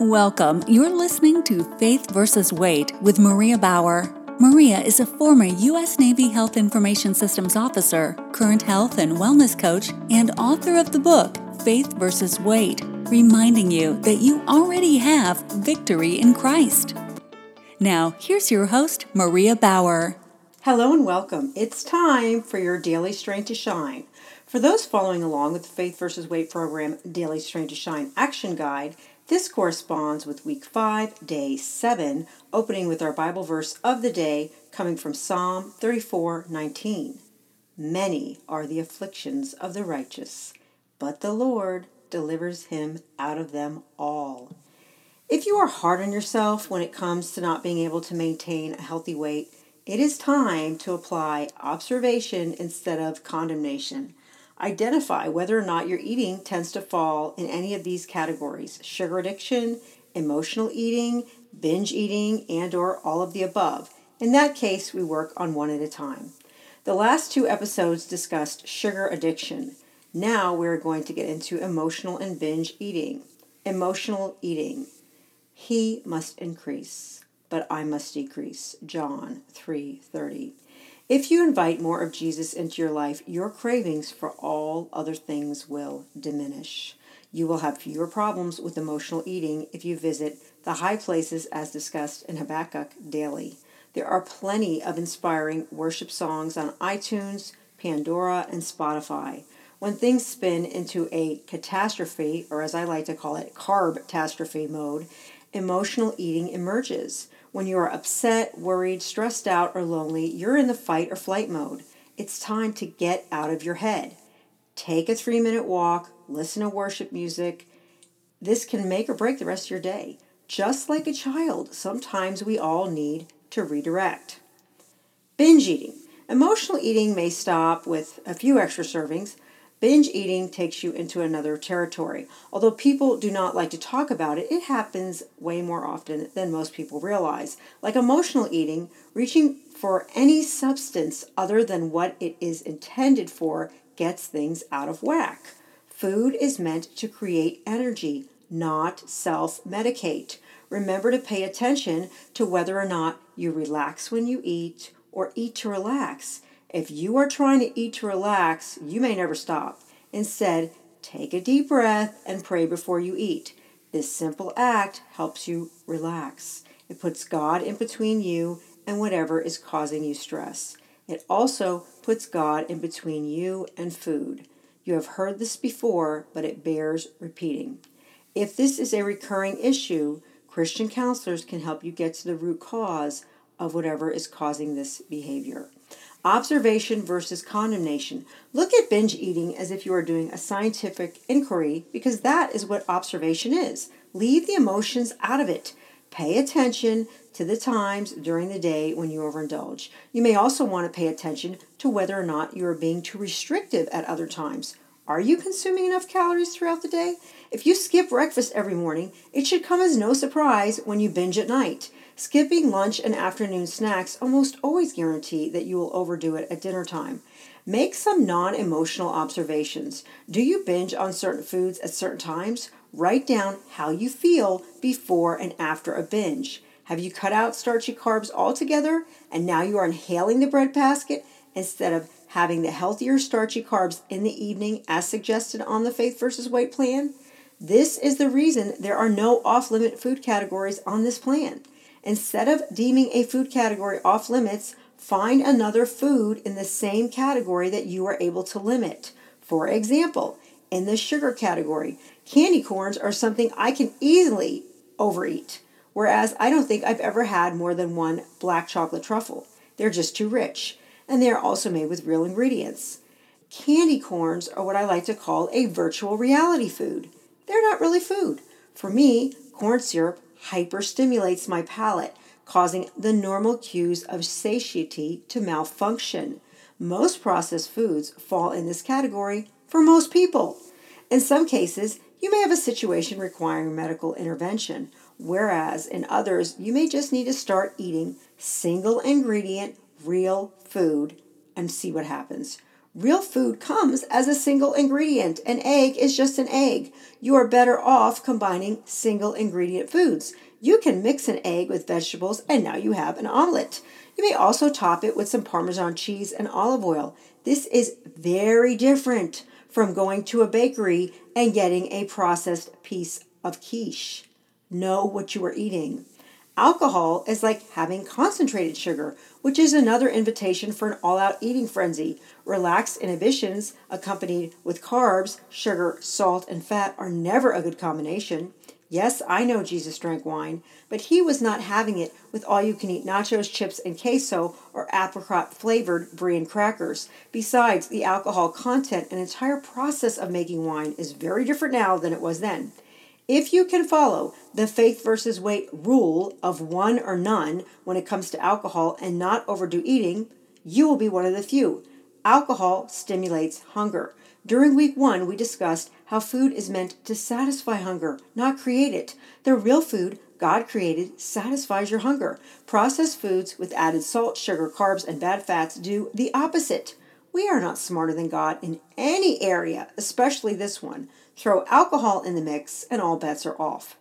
Welcome. You're listening to Faith versus Weight with Maria Bauer. Maria is a former U.S. Navy Health Information Systems officer, current health and wellness coach, and author of the book Faith versus Weight, reminding you that you already have victory in Christ. Now, here's your host, Maria Bauer. Hello and welcome. It's time for your Daily Strength to Shine. For those following along with the Faith versus Weight program Daily Strength to Shine Action Guide, this corresponds with week 5, day 7, opening with our Bible verse of the day coming from Psalm 34:19. Many are the afflictions of the righteous, but the Lord delivers him out of them all. If you are hard on yourself when it comes to not being able to maintain a healthy weight, it is time to apply observation instead of condemnation. Identify whether or not your eating tends to fall in any of these categories sugar addiction, emotional eating, binge eating, and or all of the above. In that case, we work on one at a time. The last two episodes discussed sugar addiction. Now we're going to get into emotional and binge eating. Emotional eating. He must increase, but I must decrease. John 3:30. If you invite more of Jesus into your life, your cravings for all other things will diminish. You will have fewer problems with emotional eating if you visit the high places as discussed in Habakkuk daily. There are plenty of inspiring worship songs on iTunes, Pandora, and Spotify. When things spin into a catastrophe, or as I like to call it, carb catastrophe mode, emotional eating emerges. When you are upset, worried, stressed out, or lonely, you're in the fight or flight mode. It's time to get out of your head. Take a three minute walk, listen to worship music. This can make or break the rest of your day. Just like a child, sometimes we all need to redirect. Binge eating. Emotional eating may stop with a few extra servings, Binge eating takes you into another territory. Although people do not like to talk about it, it happens way more often than most people realize. Like emotional eating, reaching for any substance other than what it is intended for gets things out of whack. Food is meant to create energy, not self medicate. Remember to pay attention to whether or not you relax when you eat or eat to relax. If you are trying to eat to relax, you may never stop. Instead, take a deep breath and pray before you eat. This simple act helps you relax. It puts God in between you and whatever is causing you stress. It also puts God in between you and food. You have heard this before, but it bears repeating. If this is a recurring issue, Christian counselors can help you get to the root cause of whatever is causing this behavior. Observation versus condemnation. Look at binge eating as if you are doing a scientific inquiry because that is what observation is. Leave the emotions out of it. Pay attention to the times during the day when you overindulge. You may also want to pay attention to whether or not you are being too restrictive at other times. Are you consuming enough calories throughout the day? If you skip breakfast every morning, it should come as no surprise when you binge at night. Skipping lunch and afternoon snacks almost always guarantee that you will overdo it at dinner time. Make some non emotional observations. Do you binge on certain foods at certain times? Write down how you feel before and after a binge. Have you cut out starchy carbs altogether and now you are inhaling the bread basket instead of having the healthier starchy carbs in the evening as suggested on the Faith versus Weight plan? This is the reason there are no off limit food categories on this plan. Instead of deeming a food category off limits, find another food in the same category that you are able to limit. For example, in the sugar category, candy corns are something I can easily overeat, whereas I don't think I've ever had more than one black chocolate truffle. They're just too rich, and they are also made with real ingredients. Candy corns are what I like to call a virtual reality food. They're not really food. For me, corn syrup hyperstimulates my palate, causing the normal cues of satiety to malfunction. Most processed foods fall in this category for most people. In some cases, you may have a situation requiring medical intervention, whereas in others, you may just need to start eating single ingredient, real food and see what happens. Real food comes as a single ingredient. An egg is just an egg. You are better off combining single ingredient foods. You can mix an egg with vegetables and now you have an omelet. You may also top it with some Parmesan cheese and olive oil. This is very different from going to a bakery and getting a processed piece of quiche. Know what you are eating. Alcohol is like having concentrated sugar, which is another invitation for an all out eating frenzy. Relaxed inhibitions accompanied with carbs, sugar, salt, and fat are never a good combination. Yes, I know Jesus drank wine, but he was not having it with all you can eat nachos, chips, and queso or apricot flavored brie and crackers. Besides, the alcohol content and entire process of making wine is very different now than it was then. If you can follow the faith versus weight rule of one or none when it comes to alcohol and not overdo eating, you will be one of the few. Alcohol stimulates hunger. During week one, we discussed how food is meant to satisfy hunger, not create it. The real food God created satisfies your hunger. Processed foods with added salt, sugar, carbs, and bad fats do the opposite. We are not smarter than God in any area, especially this one. Throw alcohol in the mix, and all bets are off.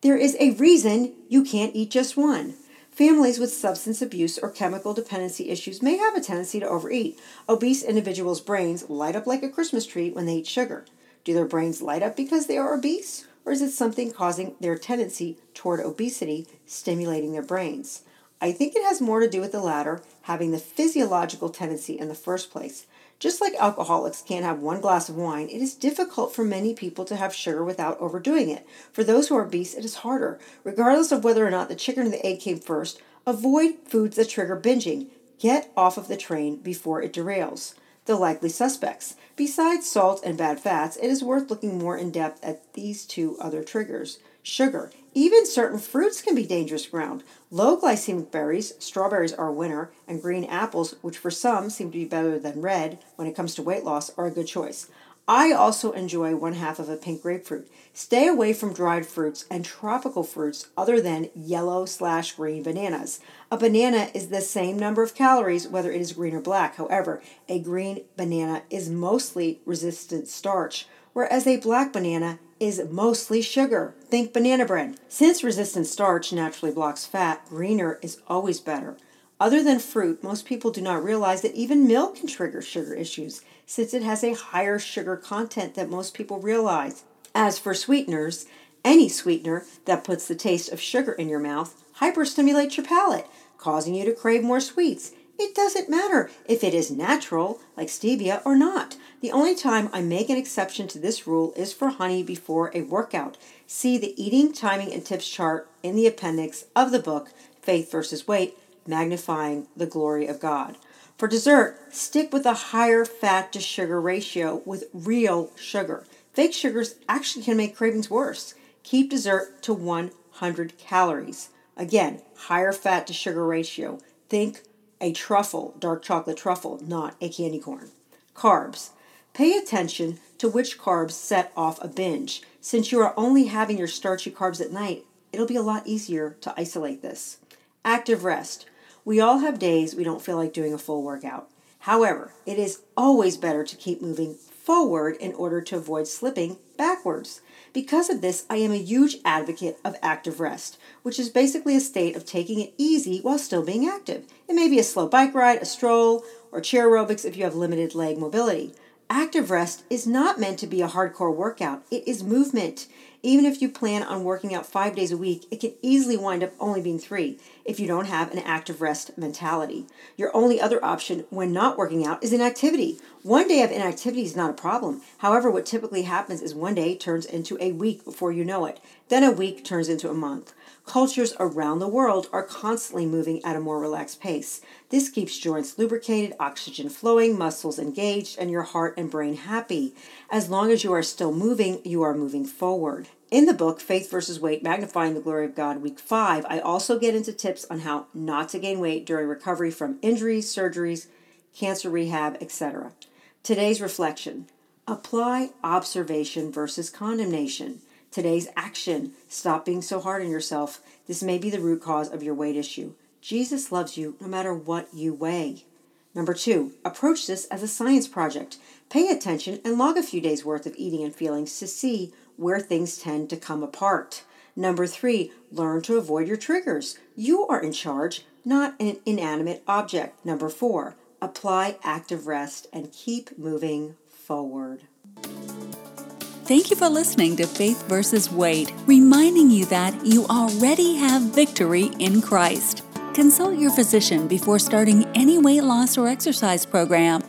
There is a reason you can't eat just one. Families with substance abuse or chemical dependency issues may have a tendency to overeat. Obese individuals' brains light up like a Christmas tree when they eat sugar. Do their brains light up because they are obese, or is it something causing their tendency toward obesity stimulating their brains? I think it has more to do with the latter, having the physiological tendency in the first place. Just like alcoholics can't have one glass of wine, it is difficult for many people to have sugar without overdoing it. For those who are obese, it is harder. Regardless of whether or not the chicken or the egg came first, avoid foods that trigger binging. Get off of the train before it derails. The likely suspects. Besides salt and bad fats, it is worth looking more in depth at these two other triggers. Sugar. Even certain fruits can be dangerous ground. Low glycemic berries, strawberries are a winner, and green apples, which for some seem to be better than red when it comes to weight loss, are a good choice. I also enjoy one half of a pink grapefruit. Stay away from dried fruits and tropical fruits other than yellow slash green bananas. A banana is the same number of calories whether it is green or black. However, a green banana is mostly resistant starch, whereas a black banana is mostly sugar. Think banana bread. Since resistant starch naturally blocks fat, greener is always better. Other than fruit, most people do not realize that even milk can trigger sugar issues since it has a higher sugar content than most people realize. As for sweeteners, any sweetener that puts the taste of sugar in your mouth hyperstimulates your palate, causing you to crave more sweets. It doesn't matter if it is natural, like stevia, or not. The only time I make an exception to this rule is for honey before a workout. See the eating, timing, and tips chart in the appendix of the book, Faith versus Weight Magnifying the Glory of God. For dessert, stick with a higher fat to sugar ratio with real sugar. Fake sugars actually can make cravings worse. Keep dessert to 100 calories. Again, higher fat to sugar ratio. Think a truffle, dark chocolate truffle, not a candy corn. Carbs. Pay attention to which carbs set off a binge. Since you are only having your starchy carbs at night, it'll be a lot easier to isolate this. Active rest. We all have days we don't feel like doing a full workout. However, it is always better to keep moving forward in order to avoid slipping backwards. Because of this, I am a huge advocate of active rest, which is basically a state of taking it easy while still being active. It may be a slow bike ride, a stroll, or chair aerobics if you have limited leg mobility. Active rest is not meant to be a hardcore workout, it is movement. Even if you plan on working out five days a week, it can easily wind up only being three if you don't have an active rest mentality. Your only other option when not working out is inactivity. One day of inactivity is not a problem. However, what typically happens is one day turns into a week before you know it. Then a week turns into a month. Cultures around the world are constantly moving at a more relaxed pace. This keeps joints lubricated, oxygen flowing, muscles engaged, and your heart and brain happy. As long as you are still moving, you are moving forward. In the book, Faith versus Weight Magnifying the Glory of God, week five, I also get into tips on how not to gain weight during recovery from injuries, surgeries, cancer rehab, etc. Today's reflection apply observation versus condemnation. Today's action stop being so hard on yourself. This may be the root cause of your weight issue. Jesus loves you no matter what you weigh. Number two, approach this as a science project. Pay attention and log a few days' worth of eating and feelings to see where things tend to come apart. Number three, learn to avoid your triggers. You are in charge, not an inanimate object. Number four, apply active rest and keep moving forward. Thank you for listening to Faith versus Weight, reminding you that you already have victory in Christ. Consult your physician before starting any weight loss or exercise program